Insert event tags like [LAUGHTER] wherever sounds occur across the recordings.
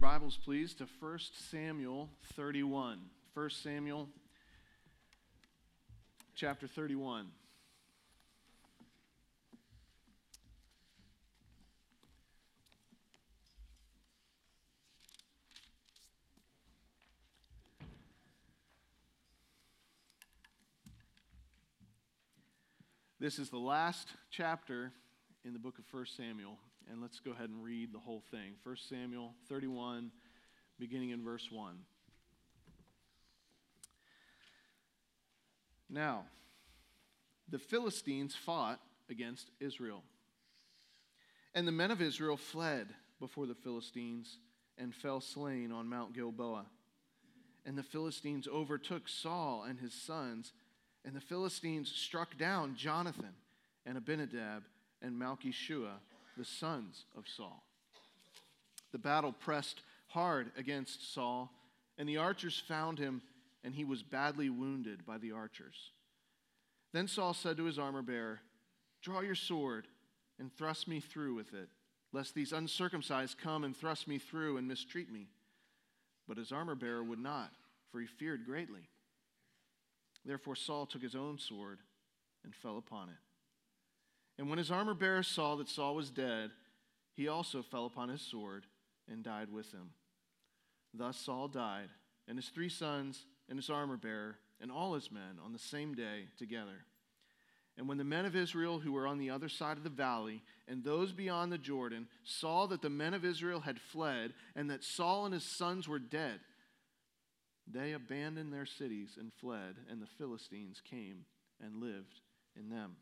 your Bibles, please, to 1 Samuel 31. 1 Samuel chapter 31. This is the last chapter in the book of 1 Samuel, and let's go ahead and read the whole thing. 1 Samuel 31, beginning in verse 1. Now, the Philistines fought against Israel. And the men of Israel fled before the Philistines and fell slain on Mount Gilboa. And the Philistines overtook Saul and his sons and the Philistines struck down Jonathan and Abinadab and Malchishua, the sons of Saul. The battle pressed hard against Saul, and the archers found him, and he was badly wounded by the archers. Then Saul said to his armor bearer, Draw your sword and thrust me through with it, lest these uncircumcised come and thrust me through and mistreat me. But his armor bearer would not, for he feared greatly. Therefore, Saul took his own sword and fell upon it. And when his armor bearer saw that Saul was dead, he also fell upon his sword and died with him. Thus Saul died, and his three sons, and his armor bearer, and all his men on the same day together. And when the men of Israel who were on the other side of the valley and those beyond the Jordan saw that the men of Israel had fled and that Saul and his sons were dead, they abandoned their cities and fled, and the Philistines came and lived in them.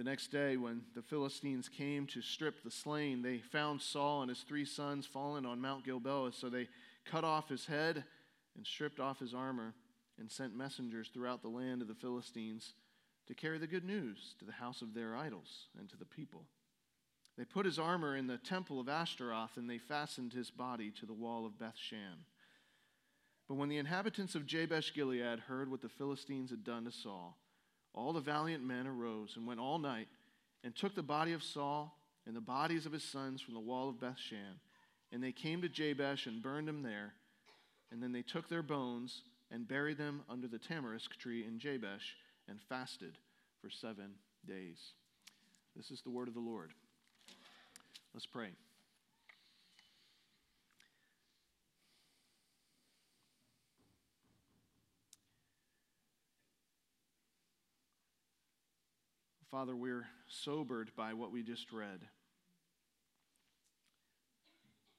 The next day, when the Philistines came to strip the slain, they found Saul and his three sons fallen on Mount Gilboa. So they cut off his head and stripped off his armor and sent messengers throughout the land of the Philistines to carry the good news to the house of their idols and to the people. They put his armor in the temple of Ashtaroth and they fastened his body to the wall of Bethshan. But when the inhabitants of Jabesh Gilead heard what the Philistines had done to Saul, all the valiant men arose and went all night and took the body of Saul and the bodies of his sons from the wall of Bethshan. And they came to Jabesh and burned them there. And then they took their bones and buried them under the tamarisk tree in Jabesh and fasted for seven days. This is the word of the Lord. Let's pray. Father, we're sobered by what we just read.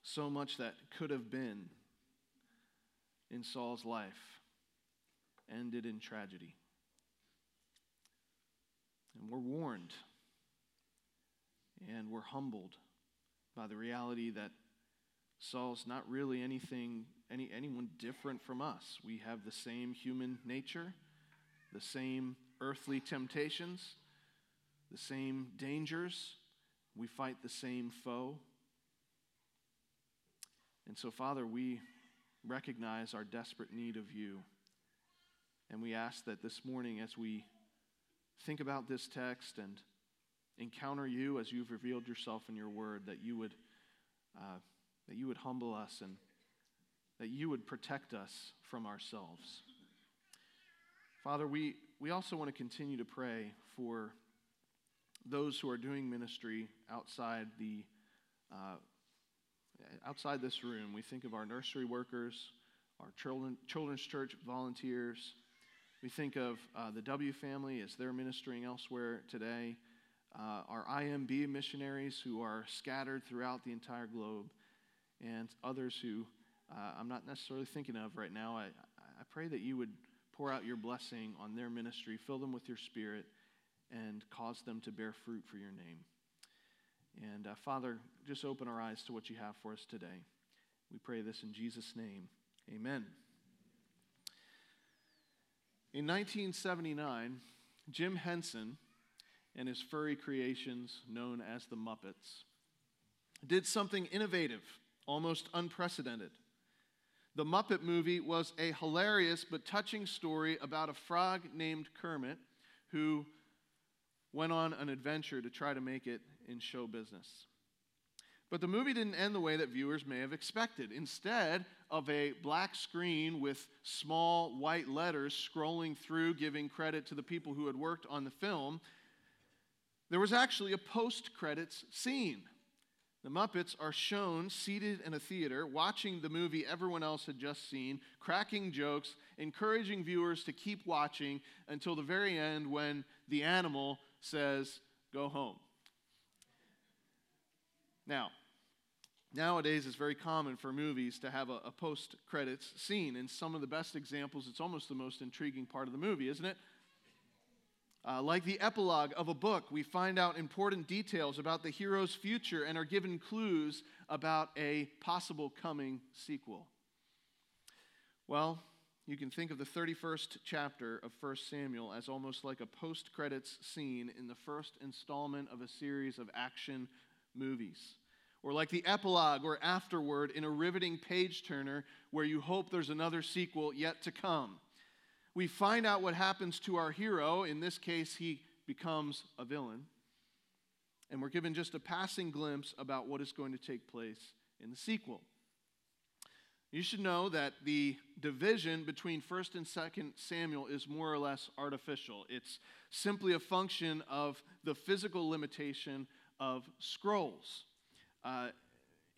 So much that could have been in Saul's life ended in tragedy. And we're warned and we're humbled by the reality that Saul's not really anything any anyone different from us. We have the same human nature, the same earthly temptations, the same dangers, we fight the same foe. And so, Father, we recognize our desperate need of you. And we ask that this morning, as we think about this text and encounter you as you've revealed yourself in your word, that you would, uh, that you would humble us and that you would protect us from ourselves. Father, we, we also want to continue to pray for those who are doing ministry outside the uh, outside this room. We think of our nursery workers, our children, children's church volunteers. We think of uh, the W family as they're ministering elsewhere today. Uh, our IMB missionaries who are scattered throughout the entire globe, and others who uh, I'm not necessarily thinking of right now. I, I pray that you would pour out your blessing on their ministry, fill them with your spirit and cause them to bear fruit for your name. And uh, Father, just open our eyes to what you have for us today. We pray this in Jesus' name. Amen. In 1979, Jim Henson and his furry creations, known as the Muppets, did something innovative, almost unprecedented. The Muppet movie was a hilarious but touching story about a frog named Kermit who went on an adventure to try to make it in show business. But the movie didn't end the way that viewers may have expected. Instead of a black screen with small white letters scrolling through, giving credit to the people who had worked on the film, there was actually a post credits scene. The Muppets are shown seated in a theater, watching the movie everyone else had just seen, cracking jokes, encouraging viewers to keep watching until the very end when the animal says, Go home. Now, Nowadays, it's very common for movies to have a, a post credits scene. And some of the best examples, it's almost the most intriguing part of the movie, isn't it? Uh, like the epilogue of a book, we find out important details about the hero's future and are given clues about a possible coming sequel. Well, you can think of the 31st chapter of 1 Samuel as almost like a post credits scene in the first installment of a series of action movies or like the epilogue or afterword in a riveting page turner where you hope there's another sequel yet to come. We find out what happens to our hero. In this case, he becomes a villain. And we're given just a passing glimpse about what is going to take place in the sequel. You should know that the division between 1st and 2nd Samuel is more or less artificial. It's simply a function of the physical limitation of scrolls. Uh,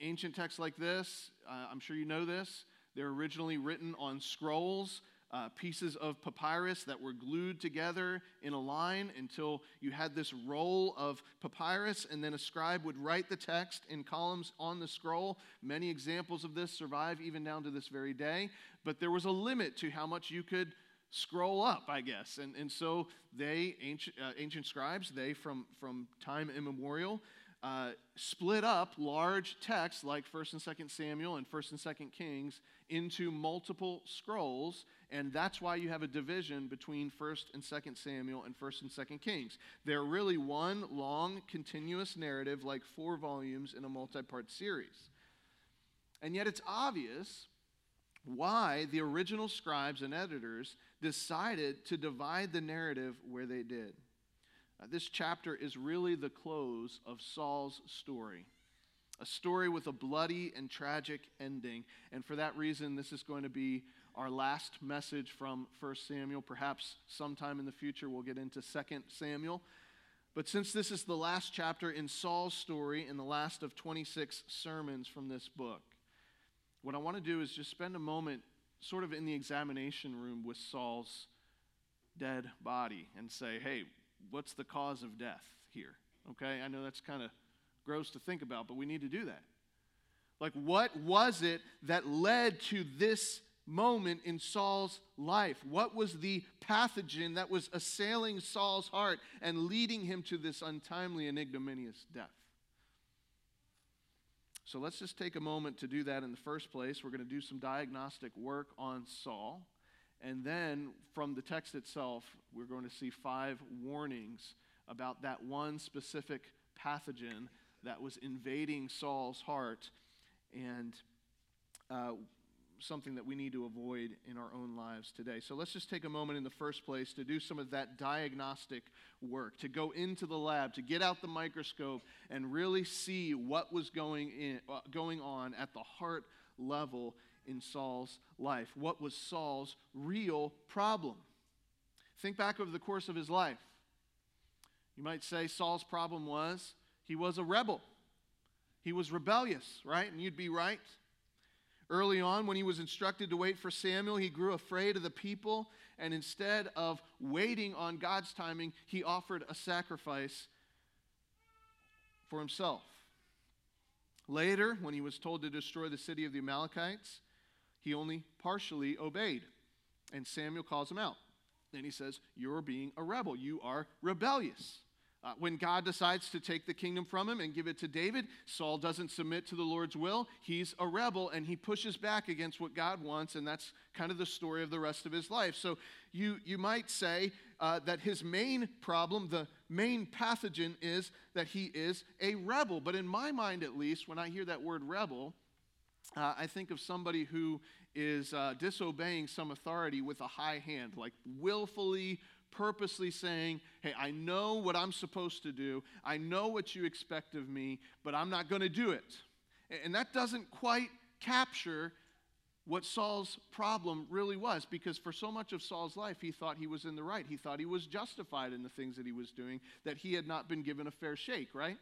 ancient texts like this, uh, I'm sure you know this, they're originally written on scrolls, uh, pieces of papyrus that were glued together in a line until you had this roll of papyrus, and then a scribe would write the text in columns on the scroll. Many examples of this survive even down to this very day, but there was a limit to how much you could scroll up, I guess. And, and so they, ancient, uh, ancient scribes, they from, from time immemorial, uh, split up large texts like 1st and 2nd Samuel and 1st and 2nd Kings into multiple scrolls, and that's why you have a division between 1st and 2nd Samuel and 1st and 2nd Kings. They're really one long, continuous narrative, like four volumes in a multi part series. And yet it's obvious why the original scribes and editors decided to divide the narrative where they did. Uh, this chapter is really the close of Saul's story, a story with a bloody and tragic ending. And for that reason, this is going to be our last message from 1 Samuel. Perhaps sometime in the future we'll get into 2 Samuel. But since this is the last chapter in Saul's story and the last of 26 sermons from this book, what I want to do is just spend a moment sort of in the examination room with Saul's dead body and say, hey, what's the cause of death here? Okay, I know that's kind of gross to think about, but we need to do that. Like, what was it that led to this moment in Saul's life? What was the pathogen that was assailing Saul's heart and leading him to this untimely and ignominious death? So let's just take a moment to do that in the first place. We're going to do some diagnostic work on Saul. And then from the text itself, we're going to see five warnings about that one specific pathogen that was invading Saul's heart and uh, something that we need to avoid in our own lives today. So let's just take a moment in the first place to do some of that diagnostic work, to go into the lab, to get out the microscope and really see what was going, in, uh, going on at the heart level in Saul's life? What was Saul's real problem? Think back over the course of his life. You might say Saul's problem was he was a rebel. He was rebellious, right? And you'd be right. Early on, when he was instructed to wait for Samuel, he grew afraid of the people, and instead of waiting on God's timing, he offered a sacrifice for himself. Later, when he was told to destroy the city of the Amalekites, he only partially obeyed. And Samuel calls him out. And he says, You're being a rebel. You are rebellious. Uh, when God decides to take the kingdom from him and give it to David, Saul doesn't submit to the Lord's will. He's a rebel and he pushes back against what God wants, and that's kind of the story of the rest of his life. So you, you might say uh, that his main problem, the main pathogen, is that he is a rebel. But in my mind, at least, when I hear that word rebel, uh, I think of somebody who is uh, disobeying some authority with a high hand, like willfully purposely saying, Hey, I know what I'm supposed to do, I know what you expect of me, but I'm not going to do it. And that doesn't quite capture what Saul's problem really was because for so much of Saul's life, he thought he was in the right. He thought he was justified in the things that he was doing, that he had not been given a fair shake, right?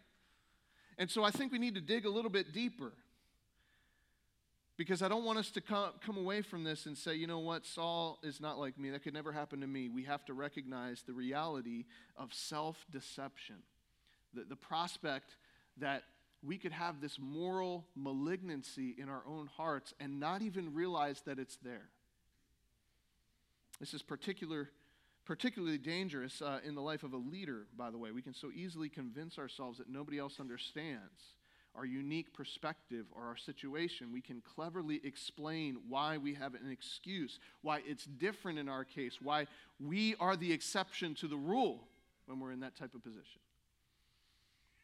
And so I think we need to dig a little bit deeper because I don't want us to come, come away from this and say, you know what, Saul is not like me. That could never happen to me. We have to recognize the reality of self deception, the, the prospect that we could have this moral malignancy in our own hearts and not even realize that it's there. This is particular, particularly dangerous uh, in the life of a leader, by the way. We can so easily convince ourselves that nobody else understands our unique perspective or our situation. We can cleverly explain why we have an excuse, why it's different in our case, why we are the exception to the rule when we're in that type of position.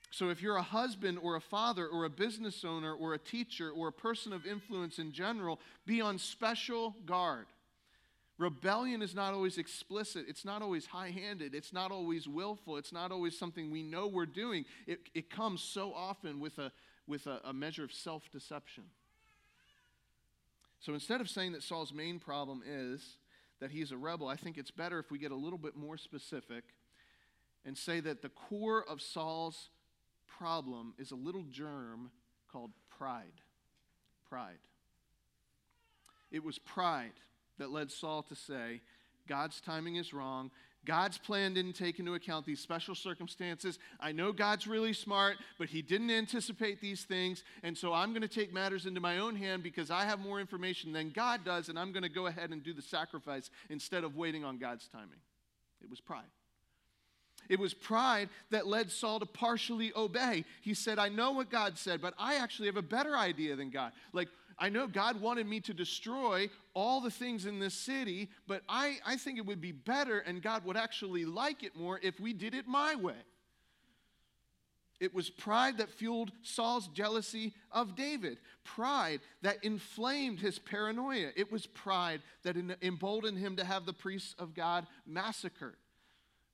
So, if you're a husband or a father or a business owner or a teacher or a person of influence in general, be on special guard. Rebellion is not always explicit. It's not always high handed. It's not always willful. It's not always something we know we're doing. It, it comes so often with, a, with a, a measure of self deception. So instead of saying that Saul's main problem is that he's a rebel, I think it's better if we get a little bit more specific and say that the core of Saul's problem is a little germ called pride. Pride. It was pride that led Saul to say, God's timing is wrong. God's plan didn't take into account these special circumstances. I know God's really smart, but He didn't anticipate these things. And so I'm going to take matters into my own hand because I have more information than God does, and I'm going to go ahead and do the sacrifice instead of waiting on God's timing. It was pride. It was pride that led Saul to partially obey. He said, I know what God said, but I actually have a better idea than God. Like, I know God wanted me to destroy all the things in this city, but I, I think it would be better and God would actually like it more if we did it my way. It was pride that fueled Saul's jealousy of David, pride that inflamed his paranoia. It was pride that emboldened him to have the priests of God massacred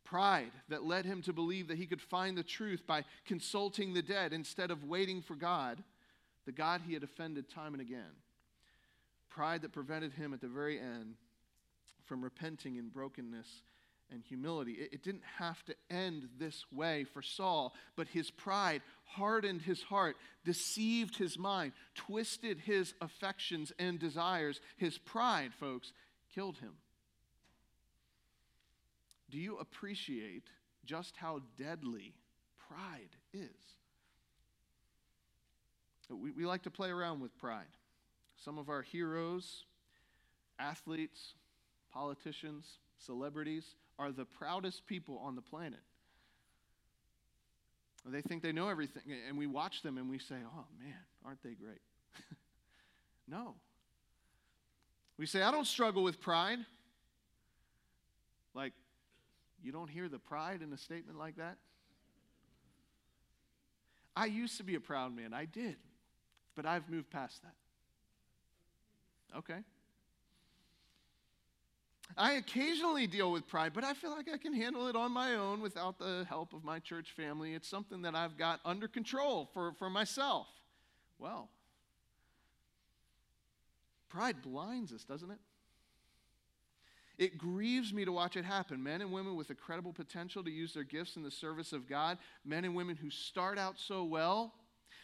pride that led him to believe that he could find the truth by consulting the dead instead of waiting for God, the God he had offended time and again. Pride that prevented him at the very end from repenting in brokenness and humility. It, it, didn't have to end this way for Saul, but his pride hardened his heart, deceived his mind, twisted his affections and desires. His pride, folks, killed him. Do you appreciate just how deadly pride is? We, we like to play around with pride. Some of our heroes, athletes, politicians, celebrities are the proudest people on the planet. They think they know everything, and we watch them and we say, oh man, aren't they great? [LAUGHS] no. We say, I don't struggle with pride. Like, you don't hear the pride in a statement like that? I used to be a proud man. I did. But I've moved past that. Okay. I occasionally deal with pride, but I feel like I can handle it on my own without the help of my church family. It's something that I've got under control for, for myself. Well, pride blinds us, doesn't it? It grieves me to watch it happen. Men and women with incredible potential to use their gifts in the service of God, men and women who start out so well,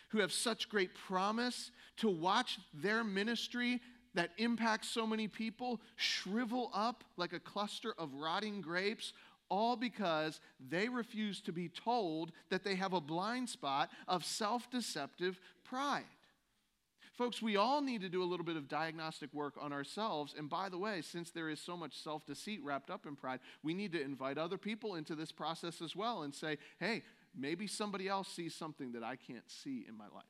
who have such great promise, to watch their ministry that impacts so many people shrivel up like a cluster of rotting grapes, all because they refuse to be told that they have a blind spot of self deceptive pride. Folks, we all need to do a little bit of diagnostic work on ourselves. And by the way, since there is so much self deceit wrapped up in pride, we need to invite other people into this process as well and say, hey, maybe somebody else sees something that I can't see in my life.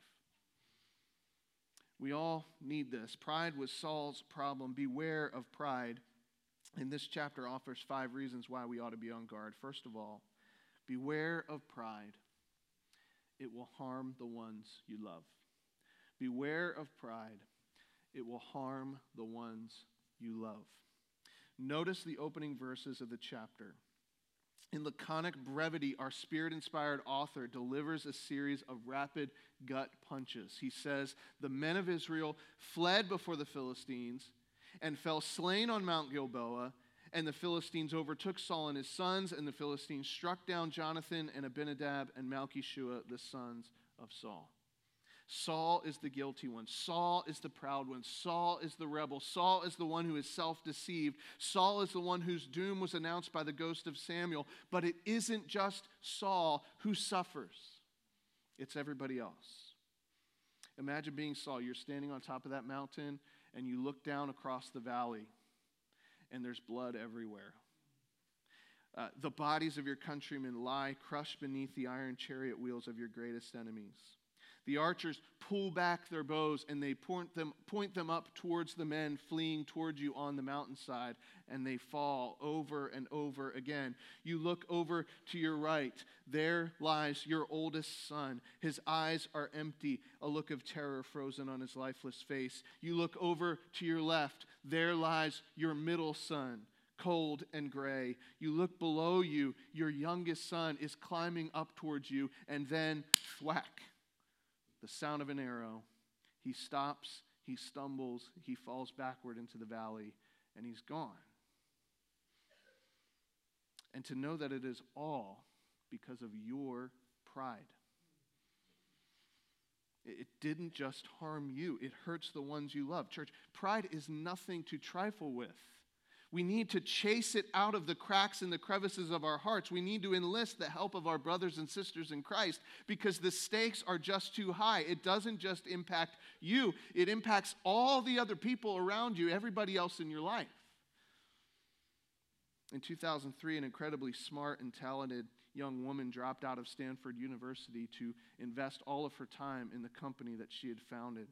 We all need this. Pride was Saul's problem. Beware of pride. And this chapter offers five reasons why we ought to be on guard. First of all, beware of pride, it will harm the ones you love. Beware of pride, it will harm the ones you love. Notice the opening verses of the chapter. In laconic brevity, our spirit inspired author delivers a series of rapid gut punches. He says, The men of Israel fled before the Philistines and fell slain on Mount Gilboa. And the Philistines overtook Saul and his sons, and the Philistines struck down Jonathan and Abinadab and Malchishua, the sons of Saul. Saul is the guilty one. Saul is the proud one. Saul is the rebel. Saul is the one who is self deceived. Saul is the one whose doom was announced by the ghost of Samuel. But it isn't just Saul who suffers, it's everybody else. Imagine being Saul. You're standing on top of that mountain and you look down across the valley, and there's blood everywhere. Uh, the bodies of your countrymen lie crushed beneath the iron chariot wheels of your greatest enemies. The archers pull back their bows and they point them, point them up towards the men fleeing towards you on the mountainside, and they fall over and over again. You look over to your right. There lies your oldest son. His eyes are empty, a look of terror frozen on his lifeless face. You look over to your left. There lies your middle son cold and gray. You look below you, your youngest son is climbing up towards you, and then thwack the sound of an arrow. He stops, he stumbles, he falls backward into the valley, and he's gone. And to know that it is all because of your pride. It didn't just harm you, it hurts the ones you love. Church, pride is nothing to trifle with. We need to chase it out of the cracks and the crevices of our hearts. We need to enlist the help of our brothers and sisters in Christ because the stakes are just too high. It doesn't just impact you, it impacts all the other people around you, everybody else in your life. In 2003, an incredibly smart and talented young woman dropped out of Stanford University to invest all of her time in the company that she had founded,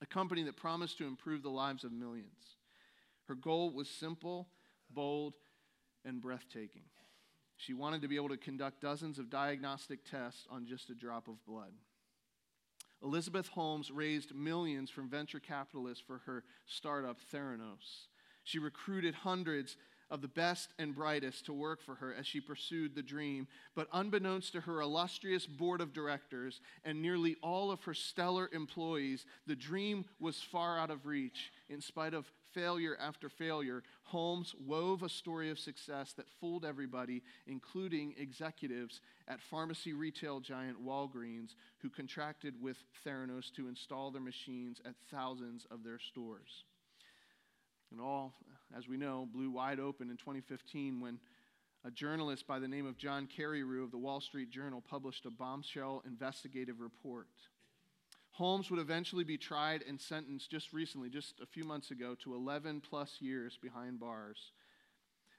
a company that promised to improve the lives of millions. Her goal was simple, bold, and breathtaking. She wanted to be able to conduct dozens of diagnostic tests on just a drop of blood. Elizabeth Holmes raised millions from venture capitalists for her startup, Theranos. She recruited hundreds of the best and brightest to work for her as she pursued the dream. But unbeknownst to her illustrious board of directors and nearly all of her stellar employees, the dream was far out of reach. In spite of failure after failure, Holmes wove a story of success that fooled everybody, including executives at pharmacy retail giant Walgreens, who contracted with Theranos to install their machines at thousands of their stores. And all, as we know, blew wide open in 2015 when a journalist by the name of John Carreyrou of the Wall Street Journal published a bombshell investigative report. Holmes would eventually be tried and sentenced just recently, just a few months ago, to 11 plus years behind bars.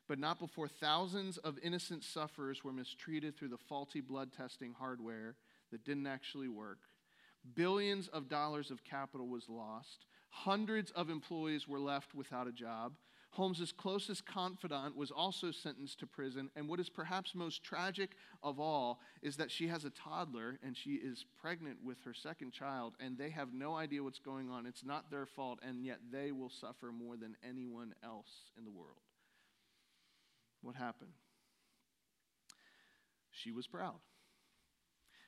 But not before thousands of innocent sufferers were mistreated through the faulty blood testing hardware that didn't actually work. Billions of dollars of capital was lost. Hundreds of employees were left without a job. Holmes's closest confidant was also sentenced to prison, and what is perhaps most tragic of all is that she has a toddler and she is pregnant with her second child, and they have no idea what's going on. It's not their fault, and yet they will suffer more than anyone else in the world. What happened? She was proud.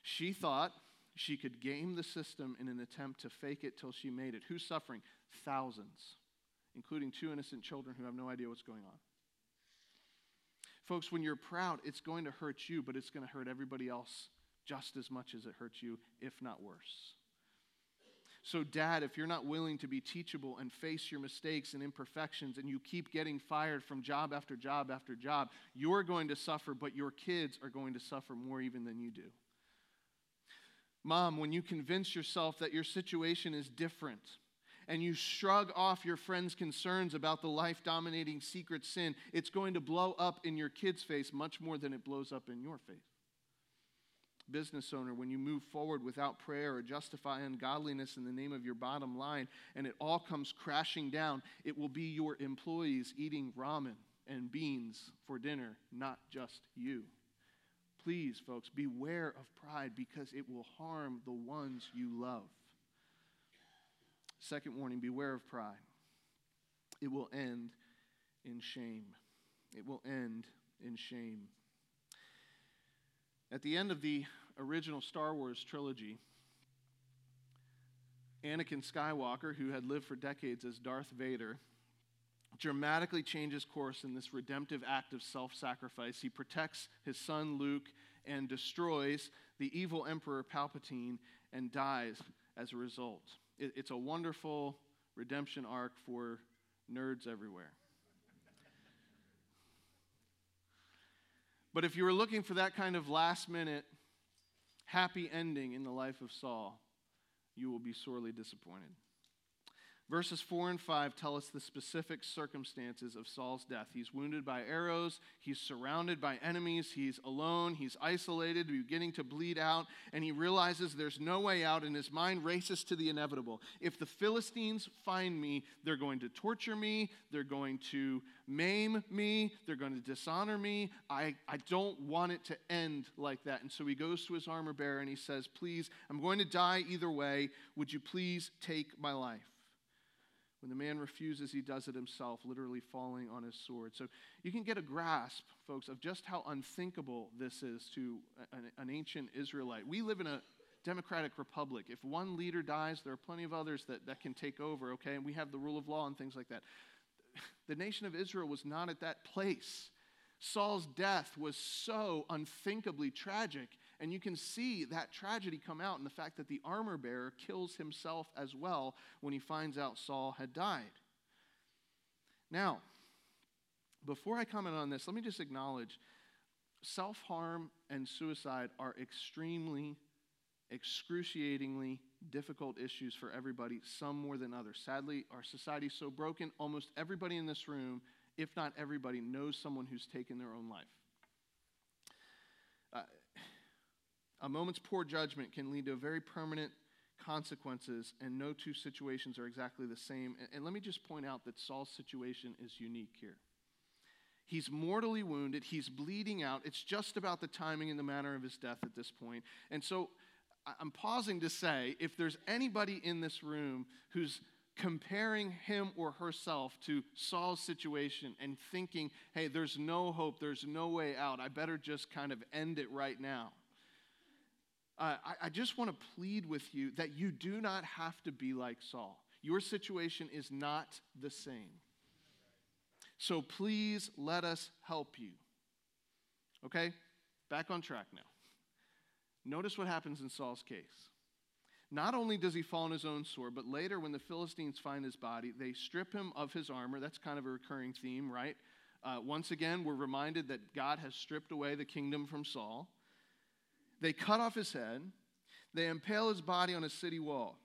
She thought she could game the system in an attempt to fake it till she made it. Who's suffering? Thousands, including two innocent children who have no idea what's going on. Folks, when you're proud, it's going to hurt you, but it's going to hurt everybody else just as much as it hurts you, if not worse. So, dad, if you're not willing to be teachable and face your mistakes and imperfections, and you keep getting fired from job after job after job, you're going to suffer, but your kids are going to suffer more even than you do. Mom, when you convince yourself that your situation is different and you shrug off your friend's concerns about the life dominating secret sin, it's going to blow up in your kid's face much more than it blows up in your face. Business owner, when you move forward without prayer or justify ungodliness in the name of your bottom line and it all comes crashing down, it will be your employees eating ramen and beans for dinner, not just you. Please, folks, beware of pride because it will harm the ones you love. Second warning beware of pride. It will end in shame. It will end in shame. At the end of the original Star Wars trilogy, Anakin Skywalker, who had lived for decades as Darth Vader, dramatically changes course in this redemptive act of self sacrifice. He protects his son Luke and destroys the evil Emperor Palpatine and dies as a result. It, it's a wonderful redemption arc for nerds everywhere. But if you were looking for that kind of last minute happy ending in the life of Saul, you will be sorely disappointed. Verses 4 and 5 tell us the specific circumstances of Saul's death. He's wounded by arrows, he's surrounded by enemies, he's alone, he's isolated, beginning to bleed out, and he realizes there's no way out, and his mind races to the inevitable. If the Philistines find me, they're going to torture me, they're going to maim me, they're going to dishonor me. I, I don't want it to end like that. And so he goes to his armor bearer and he says, Please, I'm going to die either way. Would you please take my life? When the man refuses, he does it himself, literally falling on his sword. So you can get a grasp, folks, of just how unthinkable this is to an, an, ancient Israelite. We live in a democratic republic. If one leader dies, there are plenty of others that, that can take over, okay? And we have the rule of law and things like that. [LAUGHS] The nation of Israel was not at that place. Saul's death was so unthinkably tragic and you can see that tragedy come out in the fact that the armor bearer kills himself as well when he finds out Saul had died. Now, before I comment on this, let me just acknowledge self harm and suicide are extremely, excruciatingly difficult issues for everybody, some more than others. Sadly, our society is so broken, almost everybody in this room, if not everybody, knows someone who's taken their own life. Uh, a moment's poor judgment can lead to very permanent consequences, and no two situations are exactly the same. And, and let me just point out that Saul's situation is unique here. He's mortally wounded, he's bleeding out. It's just about the timing and the manner of his death at this point. And so I'm pausing to say if there's anybody in this room who's comparing him or herself to Saul's situation and thinking, hey, there's no hope, there's no way out, I better just kind of end it right now uh, I, I just want to plead with you that you do not have to be like Saul. Your situation is not the same. So please let us help you. Okay? Back on track now. Notice what happens in Saul's case. Not only does he fall on his own sword, but later when the Philistines find his body, they strip him of his armor. That's kind of a recurring theme, right? Uh, once again, we're reminded that God has stripped away the kingdom from Saul. They cut off his head, they impale his body on a city wall.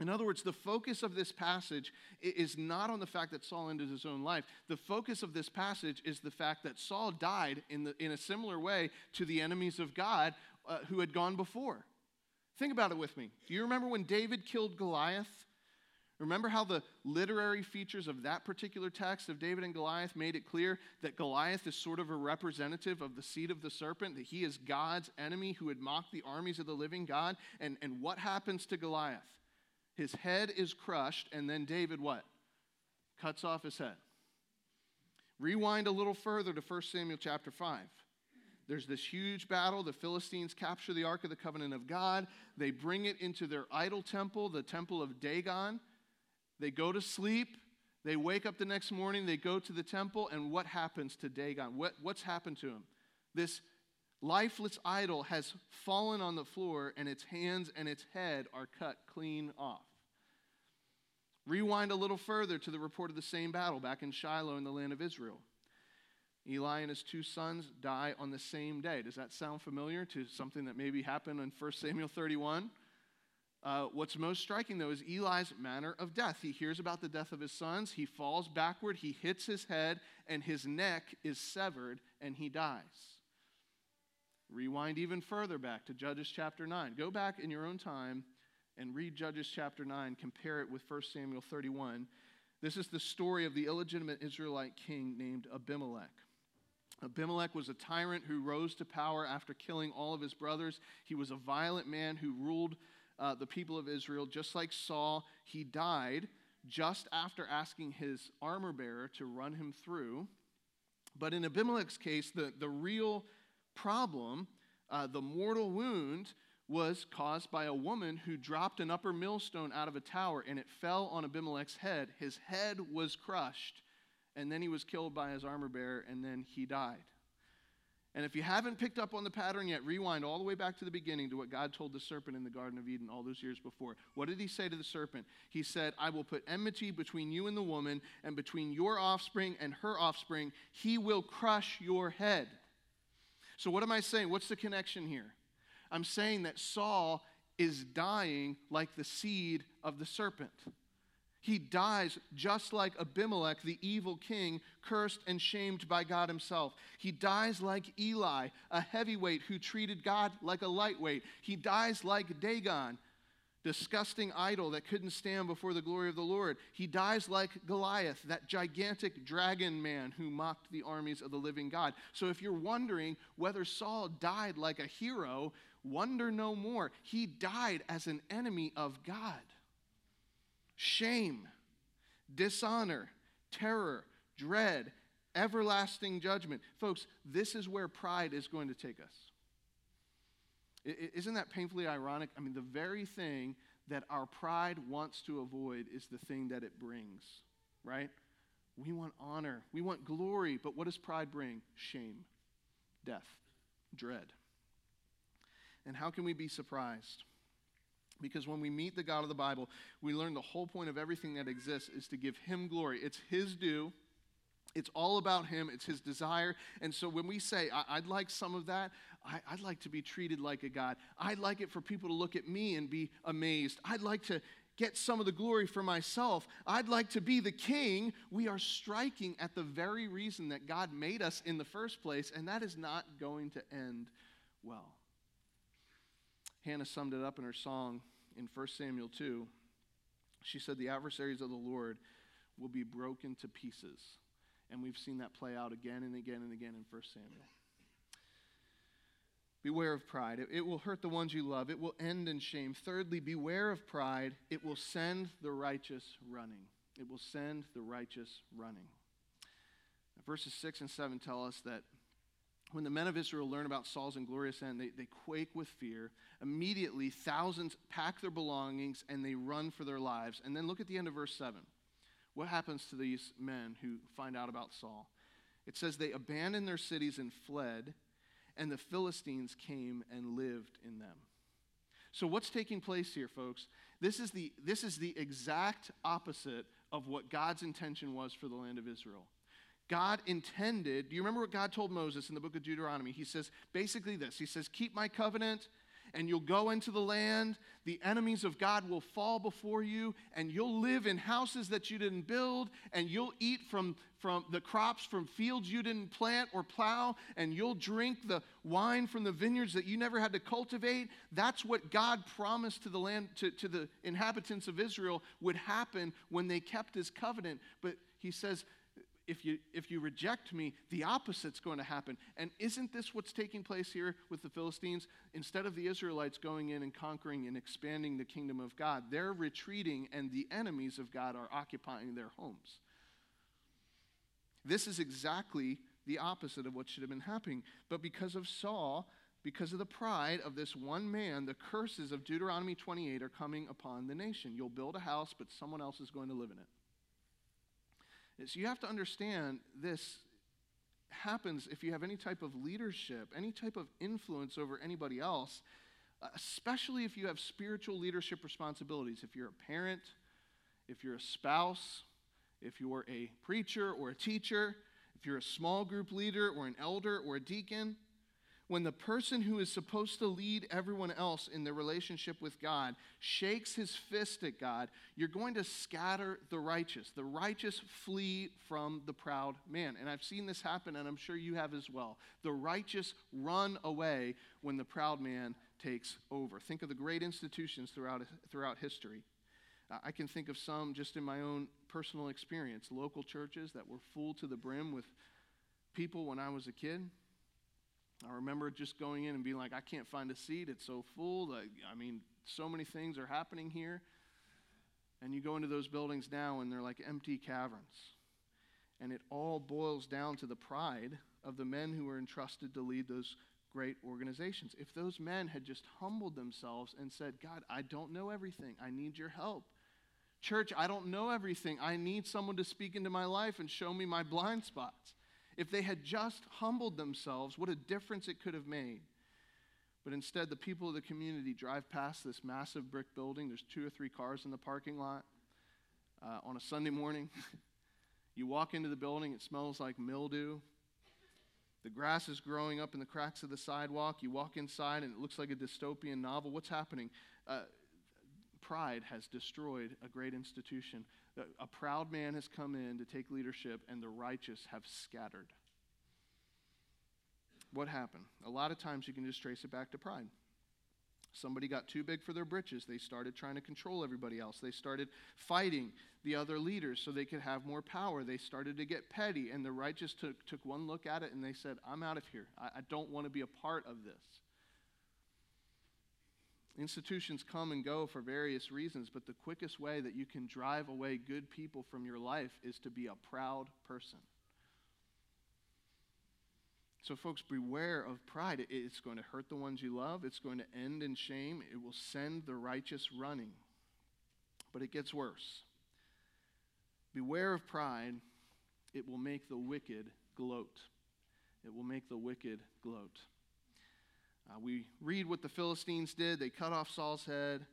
In other words, the focus of this passage is not on the fact that Saul ended his own life. The focus of this passage is the fact that Saul died in, the, in a similar way to the enemies of God uh, who had gone before. Think about it with me. Do you remember when David killed Goliath? Remember how the literary features of that particular text of David and Goliath made it clear that Goliath is sort of a representative of the seed of the serpent, that he is God's enemy who had mocked the armies of the living God? And, and what happens to Goliath? His head is crushed, and then David what? Cuts off his head. Rewind a little further to 1 Samuel chapter 5. There's this huge battle. The Philistines capture the Ark of the Covenant of God. They bring it into their idol temple, the temple of Dagon. They go to sleep. They wake up the next morning. They go to the temple. And what happens to Dagon? What, what's happened to him? This lifeless idol has fallen on the floor, and its hands and its head are cut clean off. Rewind a little further to the report of the same battle back in Shiloh in the land of Israel. Eli and his two sons die on the same day. Does that sound familiar to something that maybe happened in 1 Samuel 31? Uh, what's most striking, though, is Eli's manner of death. He hears about the death of his sons, he falls backward, he hits his head, and his neck is severed, and he dies. Rewind even further back to Judges chapter 9. Go back in your own time and read Judges chapter 9, compare it with 1 Samuel 31. This is the story of the illegitimate Israelite king named Abimelech. Abimelech was a tyrant who rose to power after killing all of his brothers. He was a violent man who ruled uh, the people of Israel, just like Saul, he died just after asking his armor bearer to run him through. But in Abimelech's case, the, the real problem Uh, the mortal wound was caused by a woman who dropped an upper millstone out of a tower and it fell on Abimelech's head. His head was crushed, and then he was killed by his armor bearer, and then he died. And if you haven't picked up on the pattern yet, rewind all the way back to the beginning to what God told the serpent in the Garden of Eden all those years before. What did he say to the serpent? He said, I will put enmity between you and the woman, and between your offspring and her offspring. He will crush your head. So, what am I saying? What's the connection here? I'm saying that Saul is dying like the seed of the serpent. He dies just like Abimelech, the evil king, cursed and shamed by God himself. He dies like Eli, a heavyweight who treated God like a lightweight. He dies like Dagon, disgusting idol that couldn't stand before the glory of the Lord. He dies like Goliath, that gigantic dragon man who mocked the armies of the living God. So if you're wondering whether Saul died like a hero, wonder no more. He died as an enemy of God shame, dishonor, terror, dread, everlasting judgment. Folks, this is where pride is going to take us. Isn't that painfully ironic? I mean, the very thing that our pride wants to avoid is the thing that it brings, right? We want honor, we want glory, but what does pride bring? Shame, death, dread. And how can we be surprised? Because when we meet the God of the Bible, we learn the whole point of everything that exists is to give Him glory. It's His due. It's all about Him. It's His desire. And so when we say, I- would like some of that, I- I'd like to be treated like a God. I'd like it for people to look at me and be amazed. I'd like to get some of the glory for myself. I'd like to be the king. We are striking at the very reason that God made us in the first place, and that is not going to end well. Hannah summed it up in her song in 1 Samuel 2. She said, The adversaries of the Lord will be broken to pieces. And we've seen that play out again and again and again in 1 Samuel. Beware of pride. It, will hurt the ones you love. It will end in shame. Thirdly, beware of pride. It will send the righteous running. It will send the righteous running. Verses 6 and 7 tell us that when the men of Israel learn about Saul's inglorious end, they, they quake with fear. Immediately, thousands pack their belongings and they run for their lives. And then look at the end of verse 7. What happens to these men who find out about Saul? It says they abandoned their cities and fled, and the Philistines came and lived in them. So, what's taking place here, folks? This is the, this is the exact opposite of what God's intention was for the land of Israel. God intended, do you remember what God told Moses in the book of Deuteronomy? He says basically this He says, Keep my covenant, and you'll go into the land. The enemies of God will fall before you, and you'll live in houses that you didn't build, and you'll eat from, from the crops from fields you didn't plant or plow, and you'll drink the wine from the vineyards that you never had to cultivate. That's what God promised to the land, to, to the inhabitants of Israel would happen when they kept his covenant. But he says, if you, if you reject me, the opposite's going to happen. And isn't this what's taking place here with the Philistines? Instead of the Israelites going in and conquering and expanding the kingdom of God, they're retreating, and the enemies of God are occupying their homes. This is exactly the opposite of what should have been happening. But because of Saul, because of the pride of this one man, the curses of Deuteronomy 28 are coming upon the nation. You'll build a house, but someone else is going to live in it. So you have to understand this happens if you have any type of leadership, any type of influence over anybody else, especially if you have spiritual leadership responsibilities. If you're a parent, if you're a spouse, if you're a preacher or a teacher, if you're a small group leader or an elder or a deacon, when the person who is supposed to lead everyone else in their relationship with God shakes his fist at God, you're going to scatter the righteous. The righteous flee from the proud man. And I've seen this happen, and I'm sure you have as well. The righteous run away when the proud man takes over. Think of the great institutions throughout, throughout history. Uh, I can think of some just in my own personal experience local churches that were full to the brim with people when I was a kid I remember just going in and being like, I can't find a seat. It's so full. I mean, so many things are happening here. And you go into those buildings now and they're like empty caverns. And it all boils down to the pride of the men who were entrusted to lead those great organizations. If those men had just humbled themselves and said, God, I don't know everything, I need your help. Church, I don't know everything. I need someone to speak into my life and show me my blind spots. If they had just humbled themselves, what a difference it could have made. But instead, the people of the community drive past this massive brick building. There's two or three cars in the parking lot uh, on a Sunday morning. [LAUGHS] you walk into the building, it smells like mildew. The grass is growing up in the cracks of the sidewalk. You walk inside, and it looks like a dystopian novel. What's happening? Uh, pride has destroyed a great institution. A proud man has come in to take leadership, and the righteous have scattered. What happened? A lot of times you can just trace it back to pride. Somebody got too big for their britches. They started trying to control everybody else. They started fighting the other leaders so they could have more power. They started to get petty, and the righteous took, took one look at it and they said, I'm out of here. I, I don't want to be a part of this. Institutions come and go for various reasons, but the quickest way that you can drive away good people from your life is to be a proud person. So, folks, beware of pride. It's going to hurt the ones you love, it's going to end in shame, it will send the righteous running. But it gets worse. Beware of pride, it will make the wicked gloat. It will make the wicked gloat. Uh, we read what the Philistines did. They cut off Saul's head,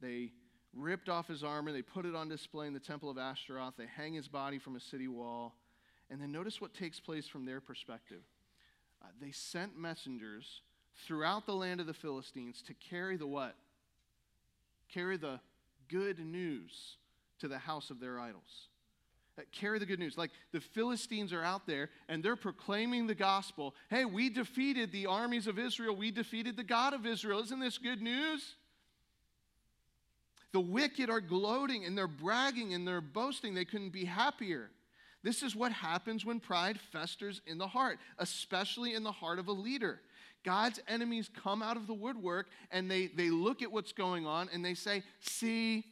they ripped off his armor, they put it on display in the temple of Ashtaroth, they hang his body from a city wall. And then notice what takes place from their perspective. Uh, they sent messengers throughout the land of the Philistines to carry the what? Carry the good news to the house of their idols carry the good news. Like the Philistines are out there and they're proclaiming the gospel. Hey, we defeated the armies of Israel. We defeated the God of Israel. Isn't this good news? The wicked are gloating and they're bragging and they're boasting. They couldn't be happier. This is what happens when pride festers in the heart, especially in the heart of a leader. God's enemies come out of the woodwork and they, they look at what's going on and they say, See,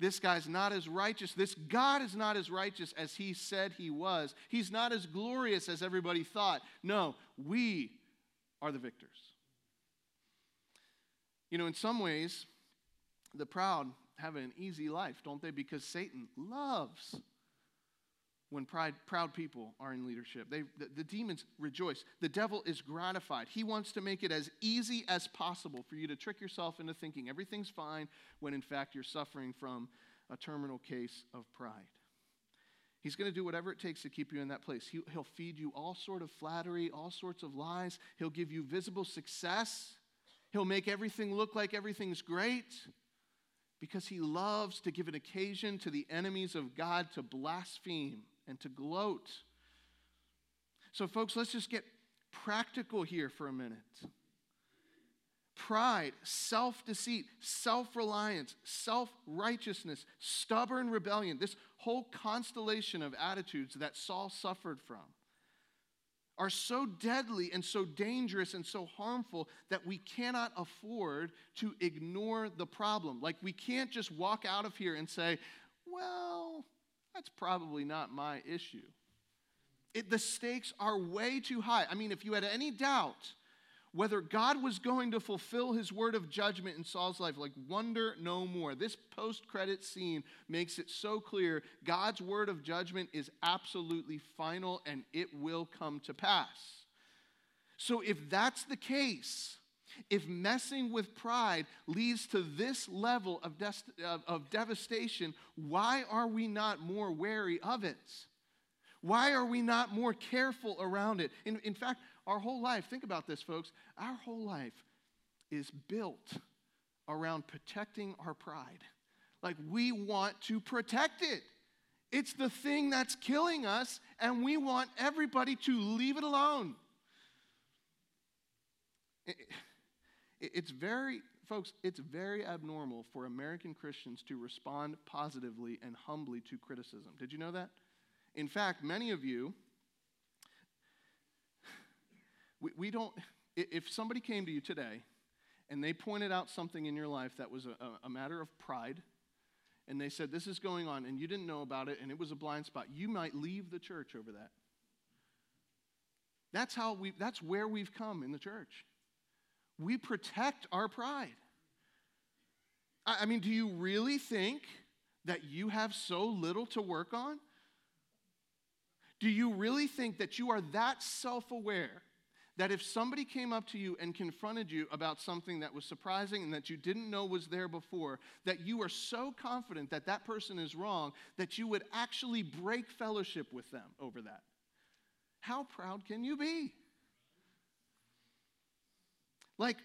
this guy's not as righteous. This God is not as righteous as he said he was. He's not as glorious as everybody thought. No, we are the victors. You know, in some ways, the proud have an easy life, don't they? Because Satan loves when pride, proud people are in leadership. They, the, the demons rejoice. The devil is gratified. He wants to make it as easy as possible for you to trick yourself into thinking everything's fine when in fact you're suffering from a terminal case of pride. He's going to do whatever it takes to keep you in that place. He, he'll feed you all sort of flattery, all sorts of lies. He'll give you visible success. He'll make everything look like everything's great because he loves to give an occasion to the enemies of God to blaspheme and to gloat. So, folks, let's just get practical here for a minute. Pride, self deceit, self reliance, self righteousness, stubborn rebellion, this whole constellation of attitudes that Saul suffered from are so deadly and so dangerous and so harmful that we cannot afford to ignore the problem. Like, we can't just walk out of here and say, well, that's probably not my issue. It, the stakes are way too high. I mean, if you had any doubt whether God was going to fulfill his word of judgment in Saul's life, like wonder no more. This post credit scene makes it so clear God's word of judgment is absolutely final and it will come to pass. So, if that's the case, if messing with pride leads to this level of, of, of devastation, why are we not more wary of it? Why are we not more careful around it? In, in fact, our whole life, think about this, folks, our whole life is built around protecting our pride. Like we want to protect it. It's the thing that's killing us, and we want everybody to leave it alone. It's very, folks, it's very abnormal for American Christians to respond positively and humbly to criticism. Did you know that? In fact, many of you, we, we don't, if somebody came to you today and they pointed out something in your life that was a, a matter of pride, and they said, This is going on, and you didn't know about it, and it was a blind spot, you might leave the church over that. That's how we that's where we've come in the church. We protect our pride. I, I mean, do you really think that you have so little to work on? Do you really think that you are that self aware that if somebody came up to you and confronted you about something that was surprising and that you didn't know was there before, that you are so confident that that person is wrong that you would actually break fellowship with them over that? How proud can you be? Like,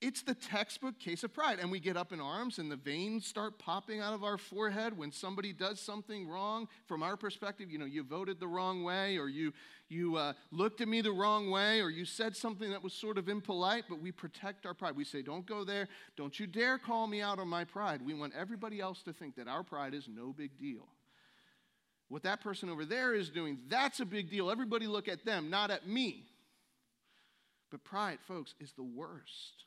it's the textbook case of pride. And we get up in arms and the veins start popping out of our forehead when somebody does something wrong. From our perspective, you know, you voted the wrong way, or you, you uh, looked at me the wrong way, or you said something that was sort of impolite, but we protect our pride. We say, don't go there. Don't you dare call me out on my pride. We want everybody else to think that our pride is no big deal. What that person over there is doing, that's a big deal. Everybody look at them, not at me. But pride, folks, is the worst.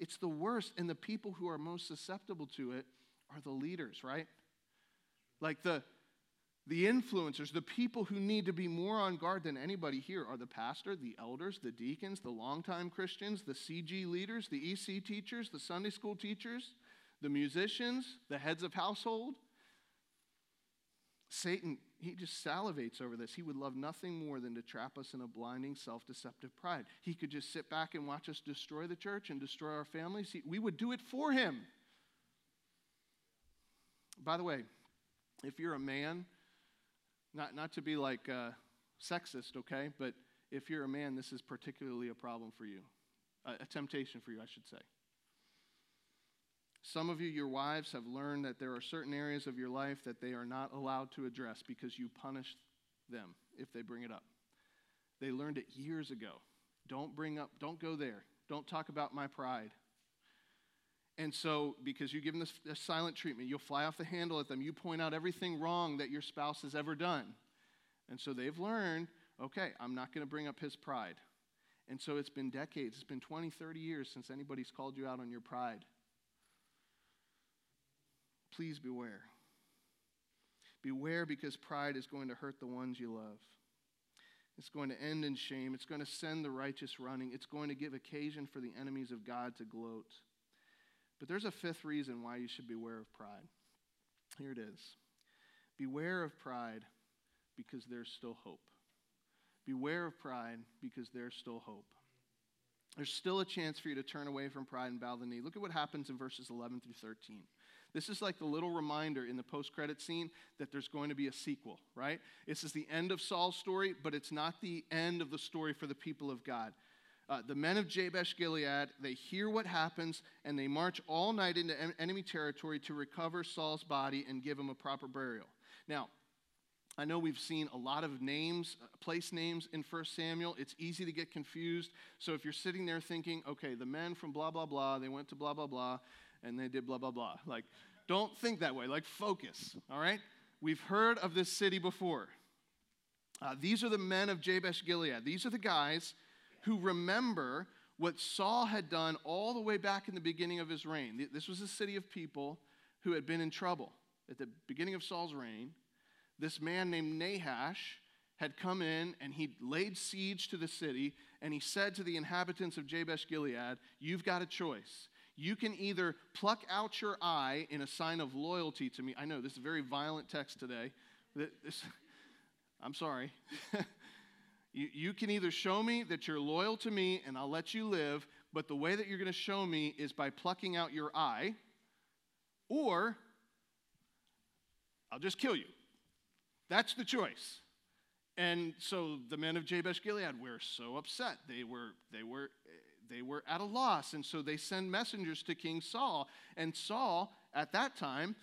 It's the worst. And the people who are most susceptible to it are the leaders, right? Like the, the influencers, the people who need to be more on guard than anybody here are the pastor, the elders, the deacons, the longtime Christians, the CG leaders, the EC teachers, the Sunday school teachers, the musicians, the heads of household. Satan, he just salivates over this. He would love nothing more than to trap us in a blinding, self deceptive pride. He could just sit back and watch us destroy the church and destroy our families. He, we would do it for him. By the way, if you're a man, not, not to be like uh, sexist, okay, but if you're a man, this is particularly a problem for you, a, a temptation for you, I should say. Some of you, your wives, have learned that there are certain areas of your life that they are not allowed to address because you punish them if they bring it up. They learned it years ago. Don't bring up, don't go there. Don't talk about my pride. And so, because you give them this, this, silent treatment, you'll fly off the handle at them. You point out everything wrong that your spouse has ever done. And so they've learned okay, I'm not going to bring up his pride. And so it's been decades, it's been 20, 30 years since anybody's called you out on your pride please beware. Beware because pride is going to hurt the ones you love. It's going to end in shame. It's going to send the righteous running. It's going to give occasion for the enemies of God to gloat. But there's a fifth reason why you should beware of pride. Here it is Beware of pride because there's still hope. Beware of pride because there's still hope. There's still a chance for you to turn away from pride and bow the knee. Look at what happens in verses 11 through 13. This is like the little reminder in the post credit scene that there's going to be a sequel, right? This is the end of Saul's story, but it's not the end of the story for the people of God. Uh, the men of Jabesh Gilead, they hear what happens and they march all night into enemy territory to recover Saul's body and give him a proper burial. Now, I know we've seen a lot of names, uh, place names in 1 Samuel. It's easy to get confused. So if you're sitting there thinking, okay, the men from blah, blah, blah, they went to blah, blah, blah, and they did blah, blah, blah. Like, don't think that way. Like, focus, all right? We've heard of this city before. Uh, these are the men of Jabesh Gilead. These are the guys who remember what Saul had done all the way back in the beginning of his reign. This was a city of people who had been in trouble. At the beginning of Saul's reign, this man named Nahash had come in and he laid siege to the city and he said to the inhabitants of Jabesh Gilead, You've got a choice. You can either pluck out your eye in a sign of loyalty to me. I know this is a very violent text today. This, [LAUGHS] I'm sorry. [LAUGHS] you, you can either show me that you're loyal to me and I'll let you live, but the way that you're going to show me is by plucking out your eye, or I'll just kill you. That's the choice. And so the men of Jabesh Gilead were so upset. They were, they were they were at a loss. And so they send messengers to King Saul. And Saul, at that time,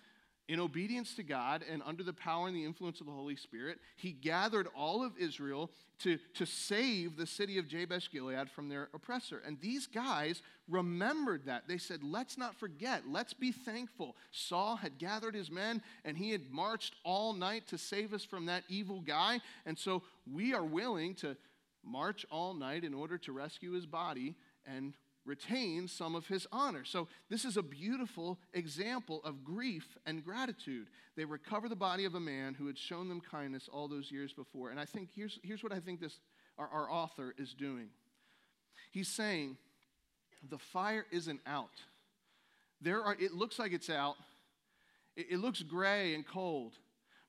in obedience to God and under the power and the influence of the Holy Spirit, he gathered all of Israel to, to save the city of Jabesh Gilead from their oppressor. And these guys remembered that. They said, Let's not forget, let's be thankful. Saul had gathered his men and he had marched all night to save us from that evil guy. And so we are willing to march all night in order to rescue his body and retain some of his honor. So, this is a beautiful example of grief and gratitude. They recover the body of a man who had shown them kindness all those years before. And I think here's, here's what I think this our, our author, is doing. He's saying, the fire isn't out. There are, it looks like it's out. It, it looks gray and cold,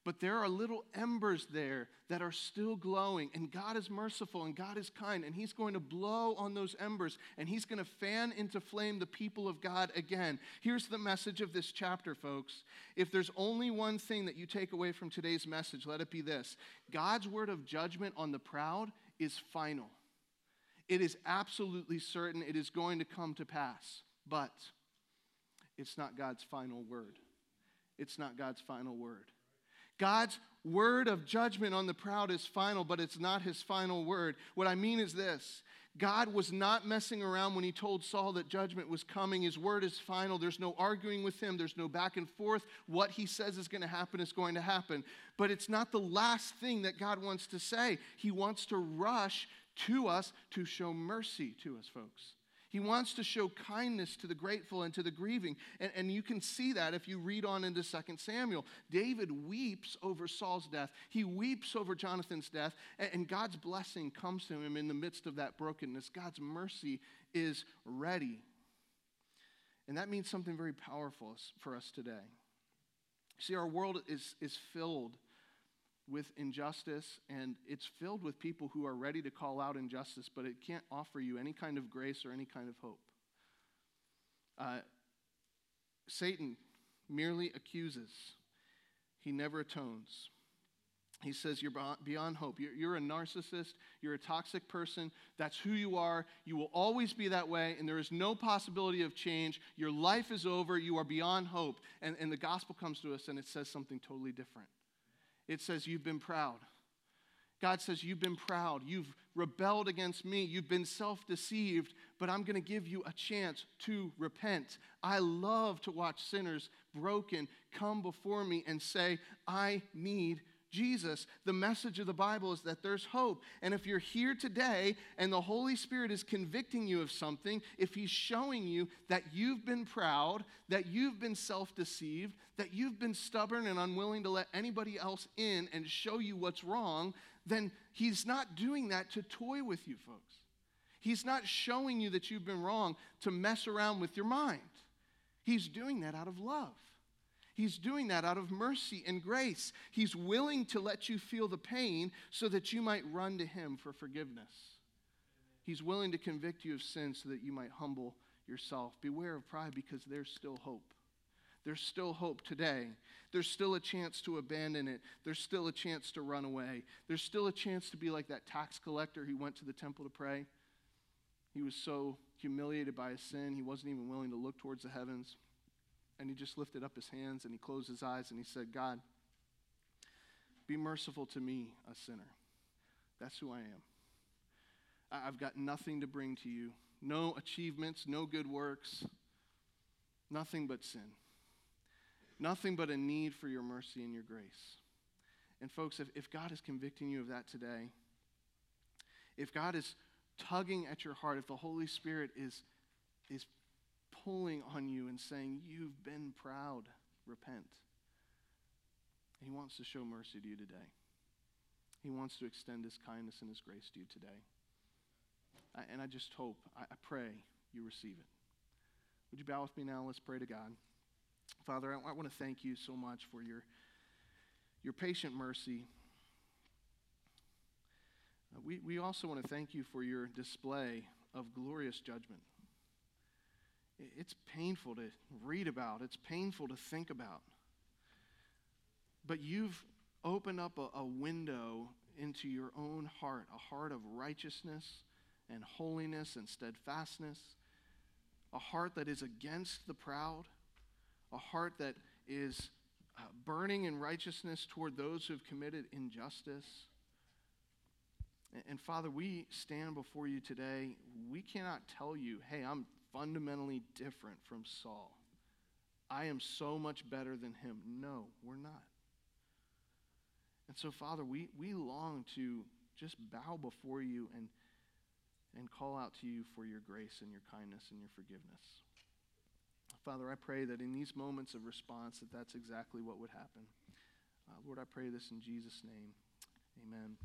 but there are little embers there that are still glowing. And God is merciful and God is kind. And He's going to blow on those embers and He's going to fan into flame the people of God again. Here's the message of this chapter, folks. If there's only one thing that you take away from today's message, let it be this God's word of judgment on the proud is final. It is absolutely certain it is going to come to pass. But it's not God's final word. It's not God's final word. God's word of judgment on the proud is final, but it's not his final word. What I mean is this God was not messing around when he told Saul that judgment was coming. His word is final. There's no arguing with him, there's no back and forth. What he says is going to happen is going to happen. But it's not the last thing that God wants to say. He wants to rush to us to show mercy to us, folks. He wants to show kindness to the grateful and to the grieving. And, and you can see that if you read on into 2 Samuel. David weeps over Saul's death, he weeps over Jonathan's death, and, and God's blessing comes to him in the midst of that brokenness. God's mercy is ready. And that means something very powerful for us today. See, our world is, is filled with injustice, and it's filled with people who are ready to call out injustice, but it can't offer you any kind of grace or any kind of hope. Uh, Satan merely accuses, he never atones. He says, You're beyond hope. You're, you're, a narcissist. You're a toxic person. That's who you are. You will always be that way, and there is no possibility of change. Your life is over. You are beyond hope. And, and the gospel comes to us, and it says something totally different it says, You've been proud. God says, You've been proud. You've rebelled against me. You've been self deceived, but I'm going to give you a chance to repent. I love to watch sinners broken come before me and say, I need Jesus, the message of the Bible is that there's hope. And if you're here today and the Holy Spirit is convicting you of something, if He's showing you that you've been proud, that you've been self deceived, that you've been stubborn and unwilling to let anybody else in and show you what's wrong, then He's not doing that to toy with you, folks. He's not showing you that you've been wrong to mess around with your mind. He's doing that out of love. He's doing that out of mercy and grace. He's willing to let you feel the pain so that you might run to Him for forgiveness. He's willing to convict you of sin so that you might humble yourself. Beware of pride because there's still hope. There's still hope today. There's still a chance to abandon it. There's still a chance to run away. There's still a chance to be like that tax collector who went to the temple to pray. He was so humiliated by his sin, he wasn't even willing to look towards the heavens. And he just lifted up his hands and he closed his eyes and he said, God, be merciful to me, a sinner. That's who I am. I've got nothing to bring to you no achievements, no good works, nothing but sin. Nothing but a need for your mercy and your grace. And, folks, if, if God is convicting you of that today, if God is tugging at your heart, if the Holy Spirit is, is pulling on you and saying, You've been proud, repent. He wants to show mercy to you today. He wants to extend his kindness and his grace to you today. I, and I just hope, I, I, pray you receive it. Would you bow with me now? Let's pray to God. Father, I, I want to thank you so much for your, your patient mercy. Uh, we, we also want to thank you for your display of glorious judgment. It's painful to read about, it's painful to think about. But you've opened up a, a window into your own heart, a heart of righteousness and holiness and steadfastness, a heart that is against the proud, a heart that is uh, burning in righteousness toward those who have committed injustice. And, and Father, we stand before you today. We cannot tell you, hey, I'm fundamentally different from Saul. I am so much better than him. No, we're not. And so, Father, we, we long to just bow before you and, and call out to you for your grace and your kindness and your forgiveness. Father, I pray that in these moments of response that that's exactly what would happen. Uh, Lord, I pray this in Jesus' name. Amen.